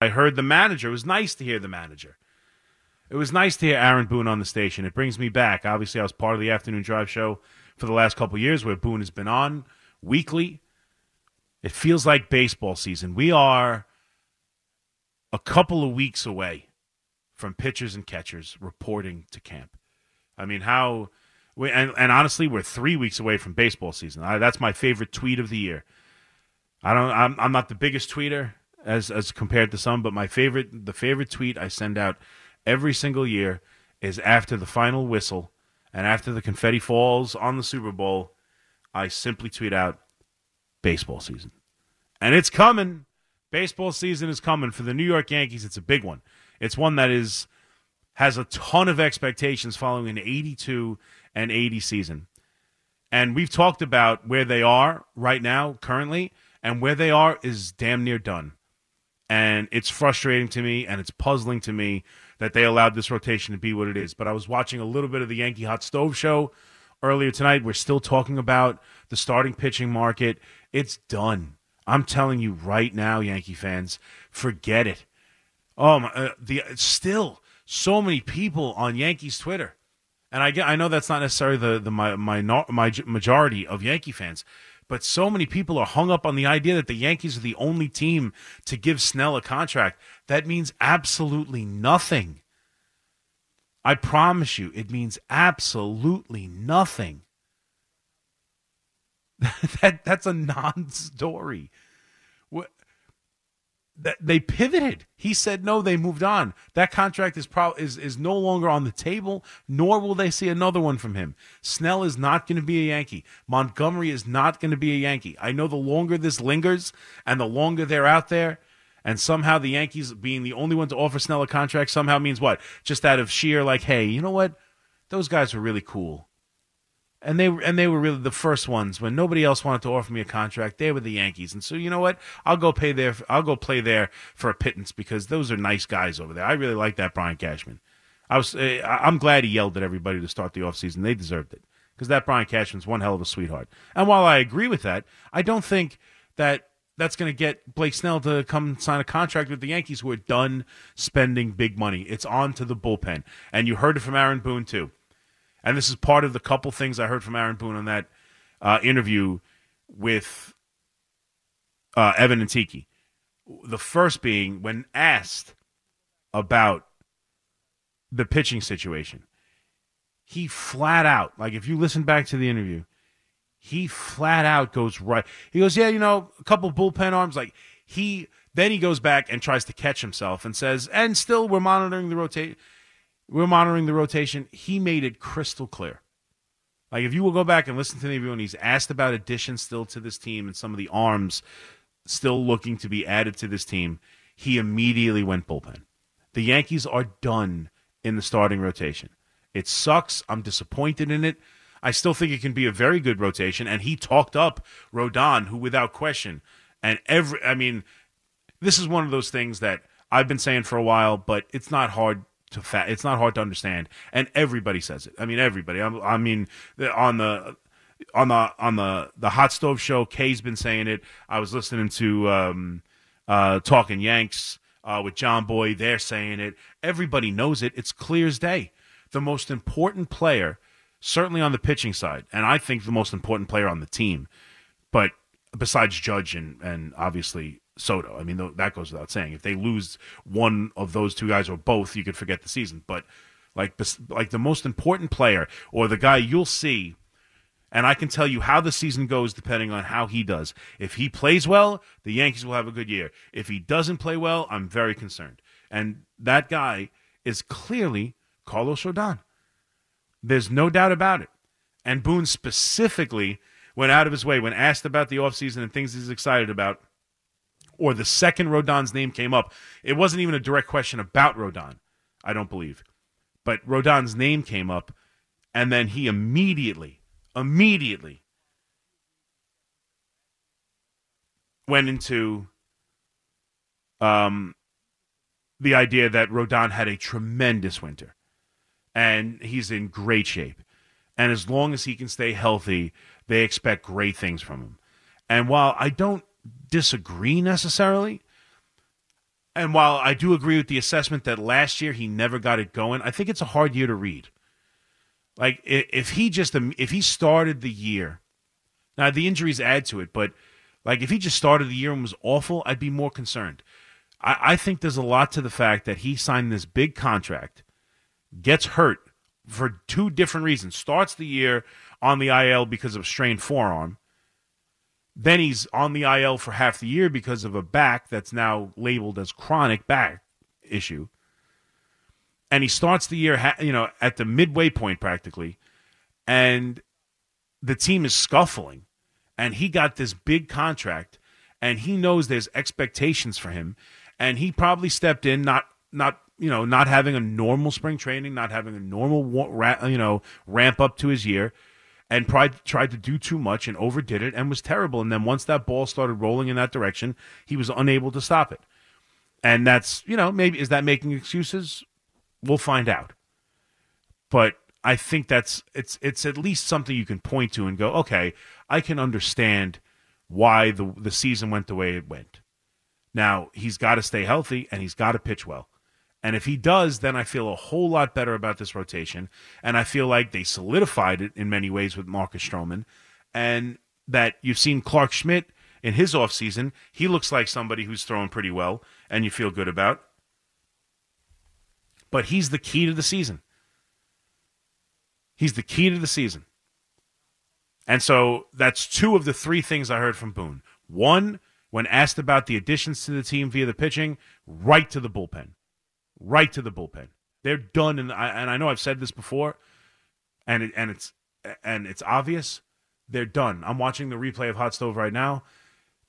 I heard the manager. It was nice to hear the manager. It was nice to hear Aaron Boone on the station. It brings me back. Obviously, I was part of the afternoon drive show for the last couple years where Boone has been on weekly. It feels like baseball season. We are a couple of weeks away from pitchers and catchers reporting to camp. I mean, how we, and, and honestly, we're three weeks away from baseball season. I, that's my favorite tweet of the year. I don't. I'm, I'm not the biggest tweeter as as compared to some, but my favorite, the favorite tweet I send out every single year is after the final whistle and after the confetti falls on the Super Bowl. I simply tweet out, "Baseball season," and it's coming. Baseball season is coming for the New York Yankees. It's a big one. It's one that is has a ton of expectations following an 82 and 80 season. And we've talked about where they are right now, currently, and where they are is damn near done. And it's frustrating to me and it's puzzling to me that they allowed this rotation to be what it is. But I was watching a little bit of the Yankee Hot Stove show earlier tonight. We're still talking about the starting pitching market. It's done. I'm telling you right now, Yankee fans, forget it. Oh my, uh, the still so many people on Yankees Twitter, and I I know that's not necessarily the the my my, my majority of Yankee fans, but so many people are hung up on the idea that the Yankees are the only team to give Snell a contract. That means absolutely nothing. I promise you, it means absolutely nothing. that that's a non-story that they pivoted. He said no, they moved on. That contract is pro- is is no longer on the table, nor will they see another one from him. Snell is not going to be a Yankee. Montgomery is not going to be a Yankee. I know the longer this lingers and the longer they're out there, and somehow the Yankees being the only one to offer Snell a contract somehow means what? Just out of sheer like, hey, you know what? Those guys were really cool and they and they were really the first ones when nobody else wanted to offer me a contract. They were the Yankees, and so you know what? I'll go pay there. I'll go play there for a pittance because those are nice guys over there. I really like that Brian Cashman. I was eh, I'm glad he yelled at everybody to start the offseason. They deserved it because that Brian Cashman's one hell of a sweetheart. And while I agree with that, I don't think that that's going to get Blake Snell to come sign a contract with the Yankees who are done spending big money. It's on to the bullpen. And you heard it from Aaron Boone, too and this is part of the couple things I heard from Aaron Boone on that uh, interview with uh, Evan and Tiki. The first being when asked about the pitching situation, he flat out, like if you listen back to the interview, he flat out goes right. He goes, yeah, you know, a couple bullpen arms. Like he, then he goes back and tries to catch himself and says, and still we're monitoring the we're monitoring the rotation. He made it crystal clear. Like if you will go back and listen to the interview, and he's asked about additions still to this team and some of the arms still looking to be added to this team, he immediately went bullpen. The Yankees are done in the starting rotation. It sucks. I'm disappointed in it. I still think it can be a very good rotation. And he talked up Rodon, who without question, and every I mean, this is one of those things that I've been saying for a while, but it's not hard to fat. It's not hard to understand, and everybody says it. I mean, everybody. I, I mean, on the on the on the the hot stove show, Kay's been saying it. I was listening to um, uh, Talking Yanks uh, with John Boy. They're saying it. Everybody knows it. It's clear as day. The most important player, certainly on the pitching side, and I think the most important player on the team, but besides Judge and and obviously Soto. I mean, that goes without saying. If they lose one of those two guys or both, you could forget the season. But like like the most important player or the guy you'll see, and I can tell you how the season goes depending on how he does. If he plays well, the Yankees will have a good year. If he doesn't play well, I'm very concerned. And that guy is clearly Carlos Rodon. There's no doubt about it. And Boone specifically went out of his way when asked about the offseason and things he's excited about or the second Rodon's name came up, it wasn't even a direct question about Rodon, I don't believe. But Rodon's name came up, and then he immediately, immediately went into um, the idea that Rodon had a tremendous winter and he's in great shape. And as long as he can stay healthy, they expect great things from him. And while I don't disagree necessarily. And while I do agree with the assessment that last year he never got it going, I think it's a hard year to read. Like if he just if he started the year, now the injuries add to it, but like if he just started the year and was awful, I'd be more concerned. I, I think there's a lot to the fact that he signed this big contract, gets hurt for two different reasons. Starts the year on the IL because of a strained forearm. Then he's on the IL for half the year because of a back that's now labeled as chronic back issue. And he starts the year, you know, at the midway point practically, and the team is scuffling. And he got this big contract, and he knows there's expectations for him, and he probably stepped in not not you know not having a normal spring training, not having a normal you know ramp up to his year, and tried tried to do too much and overdid it and was terrible. And then once that ball started rolling in that direction, he was unable to stop it. And that's you know maybe is that making excuses? We'll find out. But I think that's it's it's at least something you can point to and go, okay, I can understand why the the season went the way it went. Now he's got to stay healthy and he's got to pitch well. And if he does, then I feel a whole lot better about this rotation. And I feel like they solidified it in many ways with Marcus Stroman. And that you've seen Clarke Schmidt in his offseason. He looks like somebody who's throwing pretty well and you feel good about. But he's the key to the season. He's the key to the season. And so that's two of the three things I heard from Boone. One, when asked about the additions to the team via the pitching, right to the bullpen right to the bullpen. They're done, and I, and I know I've said this before, and it, and it's and it's obvious. They're done. I'm watching the replay of Hot Stove right now.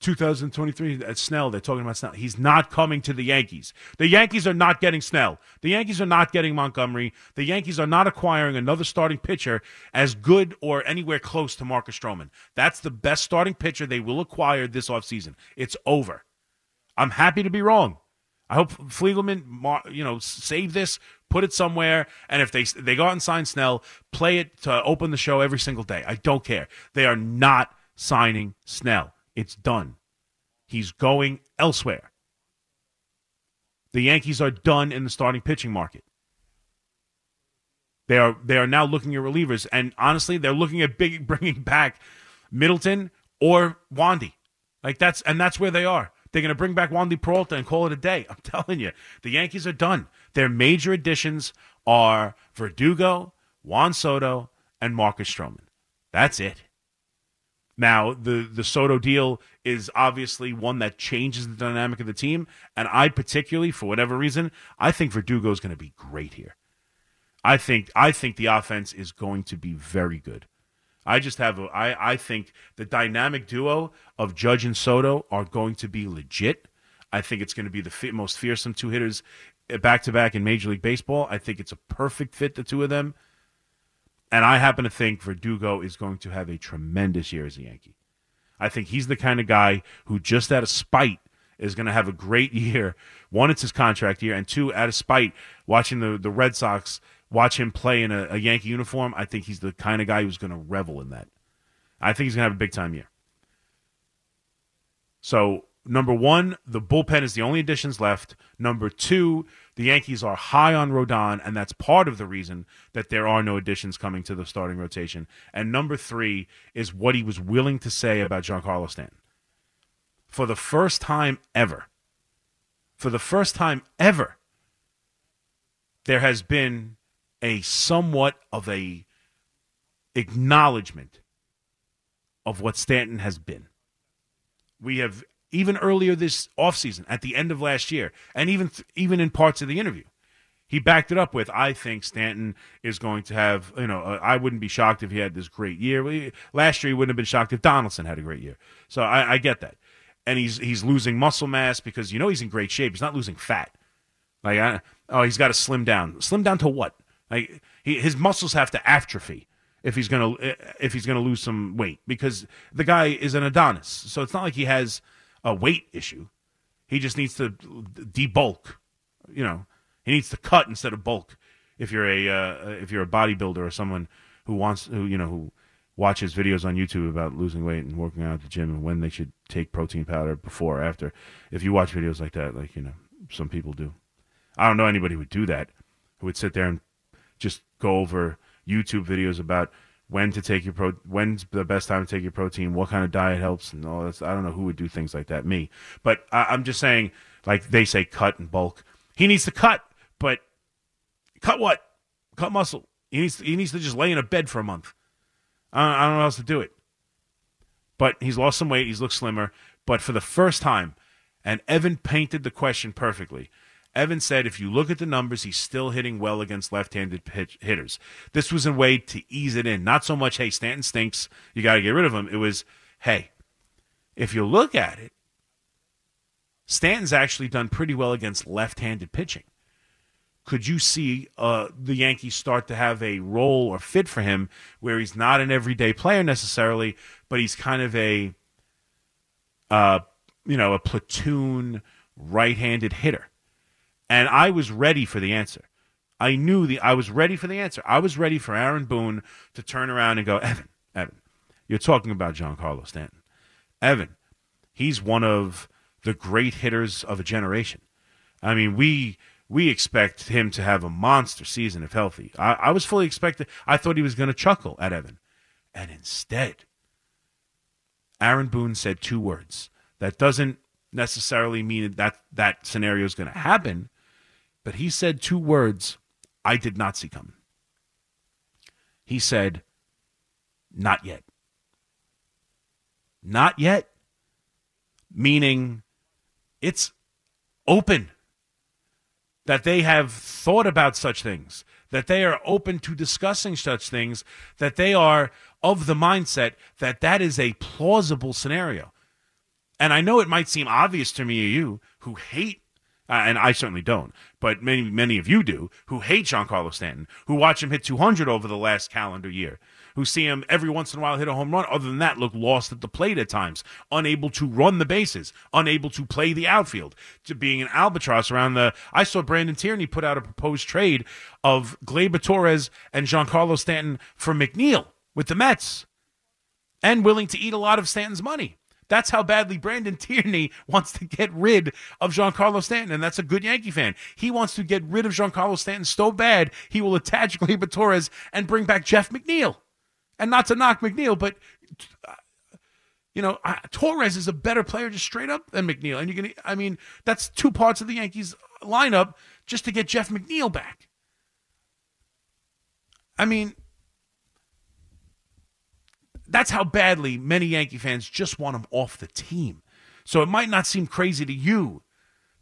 2023 at uh, Snell. They're talking about Snell. He's not coming to the Yankees. The Yankees are not getting Snell. The Yankees are not getting Montgomery. The Yankees are not acquiring another starting pitcher as good or anywhere close to Marcus Stroman. That's the best starting pitcher they will acquire this offseason. It's over. I'm happy to be wrong. I hope Fliegelman, you know, save this, put it somewhere, and if they they go out and sign Snell, play it to open the show every single day. I don't care. They are not signing Snell. It's done. He's going elsewhere. The Yankees are done in the starting pitching market. They are they are now looking at relievers, and honestly, they're looking at big bringing back Middleton or Wandy. Like that's and that's where they are. They're going to bring back Wandy Peralta and call it a day. I'm telling you, the Yankees are done. Their major additions are Verdugo, Juan Soto, and Marcus Stroman. That's it. Now, the, the Soto deal is obviously one that changes the dynamic of the team. And I particularly, for whatever reason, I think Verdugo is going to be great here. I think I think the offense is going to be very good. I just have a, I, I think the dynamic duo of Judge and Soto are going to be legit. I think it's going to be the f- most fearsome two hitters back to back in Major League Baseball. I think it's a perfect fit, the two of them. And I happen to think Verdugo is going to have a tremendous year as a Yankee. I think he's the kind of guy who, just out of spite, is going to have a great year. One, it's his contract year, and two, out of spite, watching the, the Red Sox watch him play in a, a Yankee uniform, I think he's the kind of guy who's going to revel in that. I think he's going to have a big time year. So, number one, the bullpen is the only additions left. Number two, the Yankees are high on Rodon, and that's part of the reason that there are no additions coming to the starting rotation. And number three is what he was willing to say about Giancarlo Stanton. For the first time ever, for the first time ever, there has been a somewhat of a acknowledgement of what Stanton has been. We have even earlier this offseason, at the end of last year, and even even in parts of the interview, he backed it up with, "I think Stanton is going to have, you know, uh, I wouldn't be shocked if he had this great year. Last year, he wouldn't have been shocked if Donaldson had a great year. So I, I get that, and he's he's losing muscle mass because you know he's in great shape. He's not losing fat. Like, I, oh, he's got to slim down. Slim down to what? Like he, his muscles have to atrophy if he's gonna if he's gonna lose some weight because the guy is an Adonis. So it's not like he has a weight issue. He just needs to debulk. You know, he needs to cut instead of bulk. If you're a uh, if you're a bodybuilder or someone who wants who you know who watches videos on YouTube about losing weight and working out at the gym and when they should take protein powder before or after. If you watch videos like that, like you know, some people do. I don't know anybody who would do that, who would sit there and just go over YouTube videos about when to take your pro, when's the best time to take your protein, what kind of diet helps, and all. I don't know who would do things like that. Me, but I, I'm just saying, like they say, cut and bulk. He needs to cut, but cut what? Cut muscle. He needs to, he needs to just lay in a bed for a month. I don't, I don't know how else to do it. But he's lost some weight. He's looked slimmer. But for the first time, and Evan painted the question perfectly. Evan said if you look at the numbers, he's still hitting well against left handed hitters. This was a way to ease it in. Not so much, hey, Stanton stinks, you got to get rid of him. It was, hey, if you look at it, Stanton's actually done pretty well against left handed pitching. Could you see uh, the Yankees start to have a role or fit for him where he's not an everyday player necessarily, but he's kind of a, uh, you know, a platoon right handed hitter? And I was ready for the answer. I knew the I was ready for the answer. I was ready for Aaron Boone to turn around and go, Evan, Evan, you're talking about Giancarlo Stanton. Evan, he's one of the great hitters of a generation. I mean, we we expect him to have a monster season if healthy. I, I was fully expected. I thought he was going to chuckle at Evan, and instead, Aaron Boone said two words. That doesn't necessarily mean that that scenario is going to happen, but he said two words I did not see coming. He said, Not yet. Not yet, meaning it's open. That they have thought about such things, that they are open to discussing such things, that they are of the mindset that that is a plausible scenario. And I know it might seem obvious to me or you who hate Uh, and I certainly don't, but many many of you do, who hate Giancarlo Stanton, who watch him hit 200 over the last calendar year, who see him every once in a while hit a home run. Other than that, look lost at the plate at times, unable to run the bases, unable to play the outfield, to being an albatross around the. I saw Brandon Tierney put out a proposed trade of Gleyber Torres and Giancarlo Stanton for McNeil with the Mets, and willing to eat a lot of Stanton's money. That's how badly Brandon Tierney wants to get rid of Giancarlo Stanton, and that's a good Yankee fan. He wants to get rid of Giancarlo Stanton so bad he will attach Gleyber Torres and bring back Jeff McNeil. And not to knock McNeil, but uh, you know uh, Torres is a better player just straight up than McNeil, and you're gonna. I mean, that's two parts of the Yankees lineup just to get Jeff McNeil back. I mean, that's how badly many Yankee fans just want him off the team. So it might not seem crazy to you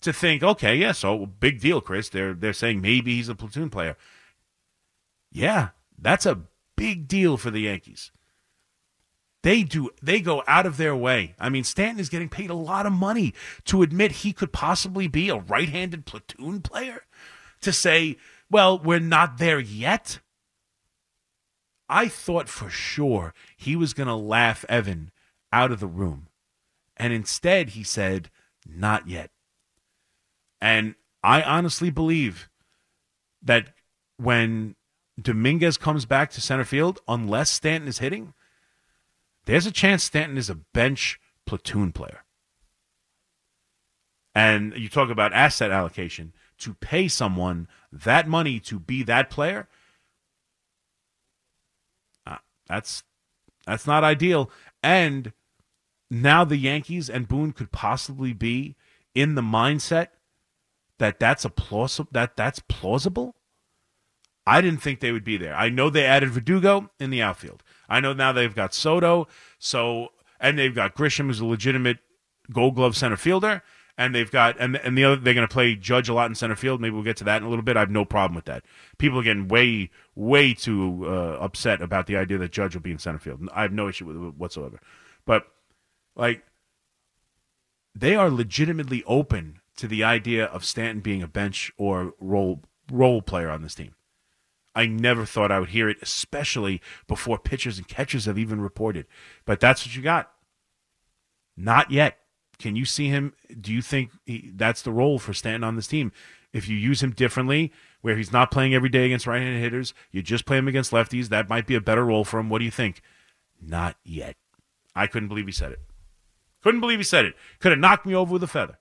to think, okay, yeah, so big deal, Chris. They're they're saying maybe he's a platoon player. Yeah, that's a big deal for the Yankees. They do they go out of their way. I mean, Stanton is getting paid a lot of money to admit he could possibly be a right-handed platoon player. To say, well, we're not there yet. I thought for sure he was going to laugh Evan out of the room. And instead, he said, Not yet. And I honestly believe that when Dominguez comes back to center field, unless Stanton is hitting, there's a chance Stanton is a bench platoon player. And you talk about asset allocation to pay someone that money to be that player that's that's not ideal. And now the Yankees and Boone could possibly be in the mindset that that's a plausible that that's plausible. I didn't think they would be there. I know they added Verdugo in the outfield. I know now they've got Soto, so and they've got Grisham who's a legitimate Gold Glove center fielder and they've got and and the other they're going to play Judge a lot in center field. Maybe we'll get to that in a little bit. I have no problem with that. People are getting way way too uh, upset about the idea that Judge will be in center field. I have no issue with it whatsoever. But like they are legitimately open to the idea of Stanton being a bench or role role player on this team. I never thought I would hear it, especially before pitchers and catchers have even reported. But that's what you got. Not yet. Can you see him? Do you think he, that's the role for Stanton on this team? If you use him differently, where he's not playing every day against right-handed hitters, you just play him against lefties, that might be a better role for him. What do you think? Not yet. I couldn't believe he said it. Couldn't believe he said it. Could have knocked me over with a feather.